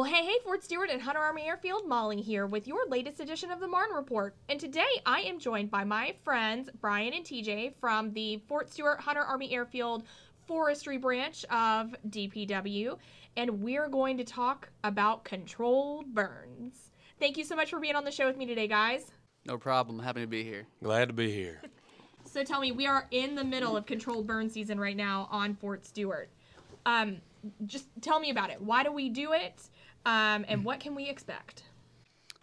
Well, hey, hey, Fort Stewart and Hunter Army Airfield, Molly here with your latest edition of the Marne Report. And today I am joined by my friends Brian and TJ from the Fort Stewart Hunter Army Airfield Forestry Branch of DPW, and we're going to talk about controlled burns. Thank you so much for being on the show with me today, guys. No problem. Happy to be here. Glad to be here. So tell me, we are in the middle of controlled burn season right now on Fort Stewart. Um, just tell me about it. Why do we do it? Um, and what can we expect?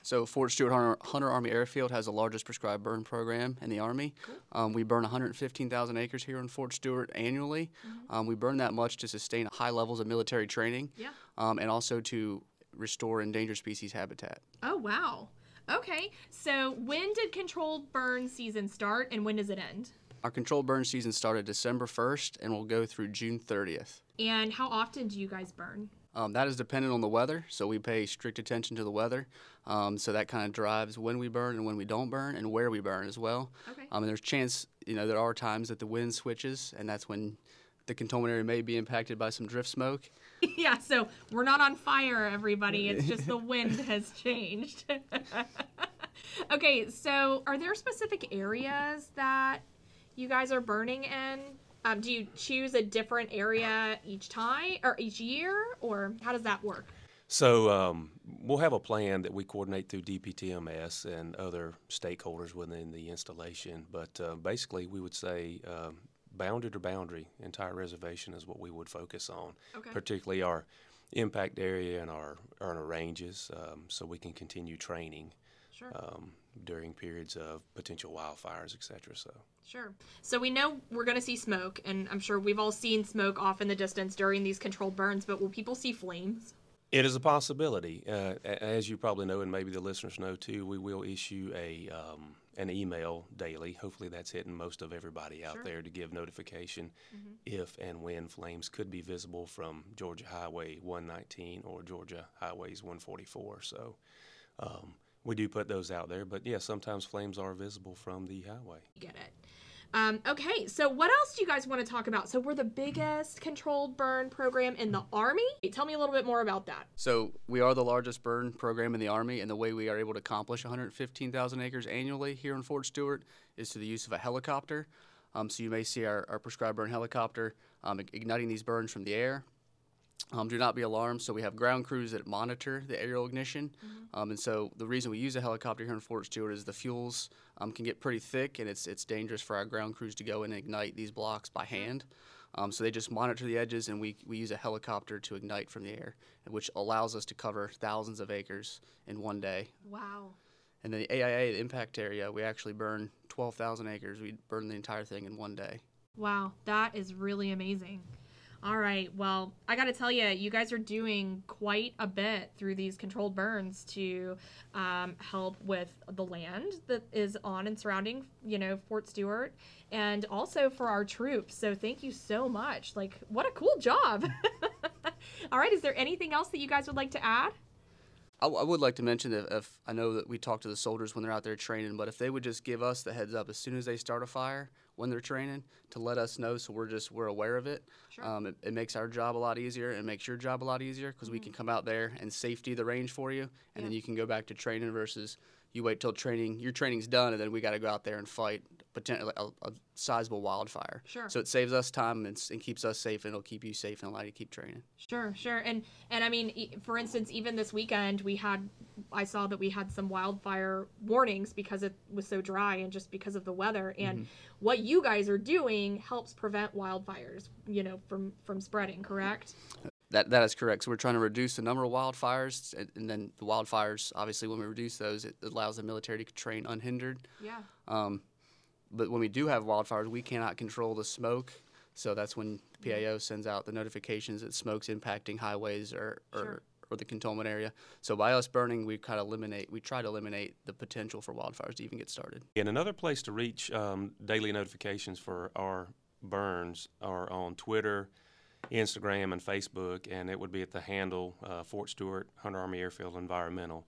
So Fort Stewart Hunter, Hunter Army Airfield has the largest prescribed burn program in the Army. Um, we burn 115,000 acres here in Fort Stewart annually. Um, we burn that much to sustain high levels of military training Yeah. um, and also to restore endangered species habitat. Oh, wow. Okay. So when did controlled burn season start and when does it end? Our controlled burn season started December 1st and will go through June 30th. And how often do you guys burn? Um, that is dependent on the weather, so we pay strict attention to the weather. Um, so that kind of drives when we burn and when we don't burn, and where we burn as well. Okay. Um, and there's chance, you know, there are times that the wind switches, and that's when the cantonment area may be impacted by some drift smoke. yeah, so we're not on fire, everybody. It's just the wind has changed. okay, so are there specific areas that you guys are burning in? Um, do you choose a different area each time or each year, or how does that work? So um, we'll have a plan that we coordinate through DPTMS and other stakeholders within the installation. But uh, basically, we would say um, boundary to boundary, entire reservation is what we would focus on, Okay. particularly our impact area and our, our ranges, um, so we can continue training Sure. um, during periods of potential wildfires, etc. So. Sure. So we know we're going to see smoke, and I'm sure we've all seen smoke off in the distance during these controlled burns, but will people see flames? It is a possibility. Uh, as you probably know, and maybe the listeners know too, we will issue a um, an email daily. Hopefully, that's hitting most of everybody out Sure. there to give notification if and when flames could be visible from Georgia Highway 119 or Georgia Highways 144. So. Um, we do put those out there, but yeah, sometimes flames are visible from the highway. Get it. Um, okay, so what else do you guys want to talk about? So we're the biggest controlled burn program in the Army. Tell me a little bit more about that. So we are the largest burn program in the Army, and the way we are able to accomplish 115,000 acres annually here in Fort Stewart is through the use of a helicopter. Um, so you may see our, our prescribed burn helicopter um, igniting these burns from the air. Um, do not be alarmed. So we have ground crews that monitor the aerial ignition, um, and so the reason we use a helicopter here in Fort Stewart is the fuels um, can get pretty thick, and it's it's dangerous for our ground crews to go and ignite these blocks by hand. Um, so they just monitor the edges, and we, we use a helicopter to ignite from the air, which allows us to cover thousands of acres in one day. Wow. And then the AIA, the impact area, we actually burn 12,000 acres. We burn the entire thing in one day. Wow, that is really amazing. All right, well, I got to tell you, you guys are doing quite a bit through these controlled burns to um, help with the land that is on and surrounding, you know, Fort Stewart, and also for our troops. So thank you so much. Like, what a cool job! All right, is there anything else that you guys would like to add? I, w- I would like to mention that if I know that we talk to the soldiers when they're out there training, but if they would just give us the heads up as soon as they start a fire when they're training to let us know, so we're just we're aware of it. Sure. Um, it, it makes our job a lot easier and makes your job a lot easier because we can come out there and safety the range for you, and then you can go back to training versus you wait till training your training's done and then we got to go out there and fight potentially a, a sizable wildfire. Sure. So it saves us time and, and keeps us safe and it'll keep you safe and allow you to keep training. Sure, sure, and and I mean, for instance, even this weekend we had, I saw that we had some wildfire warnings because it was so dry and just because of the weather. And what you guys are doing helps prevent wildfires, you know, from from spreading. Correct? That that is correct. So we're trying to reduce the number of wildfires, and, and then the wildfires. Obviously, when we reduce those, it allows the military to train unhindered. Yeah. Um, but when we do have wildfires, we cannot control the smoke. So that's when the PAO sends out the notifications that smoke's impacting highways or or, Sure. or the cantonment area. So by us burning, we kind of eliminate. We try to eliminate the potential for wildfires to even get started. And another place to reach um, daily notifications for our burns are on Twitter, Instagram, and Facebook, and it would be at the handle uh, Fort Stewart Hunter Army Airfield Environmental.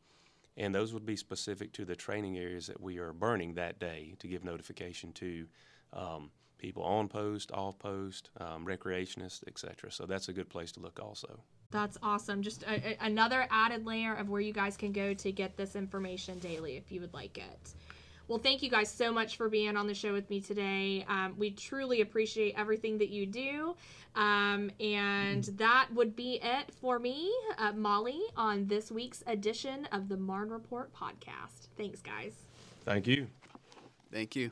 And those would be specific to the training areas that we are burning that day to give notification to um, people on post, off post, um, recreationists, etc. So that's a good place to look also. That's awesome. Just a, a, another added layer of where you guys can go to get this information daily if you would like it. Well, thank you guys so much for being on the show with me today. Um, we truly appreciate everything that you do. Um, and that would be it for me, uh, Molly, on this week's edition of the Marne Report podcast. Thanks, guys. Thank you. Thank you.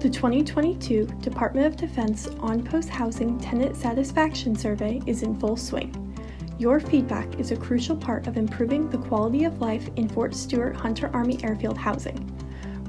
The 2022 Department of Defense On Post Housing Tenant Satisfaction Survey is in full swing. Your feedback is a crucial part of improving the quality of life in Fort Stewart Hunter Army Airfield housing.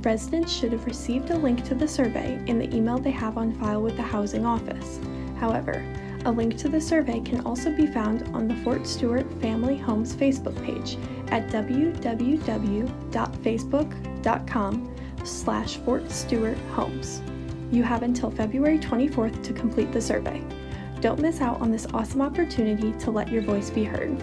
Residents should have received a link to the survey in the email they have on file with the Housing Office. However, a link to the survey can also be found on the Fort Stewart Family Homes Facebook page at www.facebook.com slash Fort Stewart Homes. You have until February 24th to complete the survey. Don't miss out on this awesome opportunity to let your voice be heard.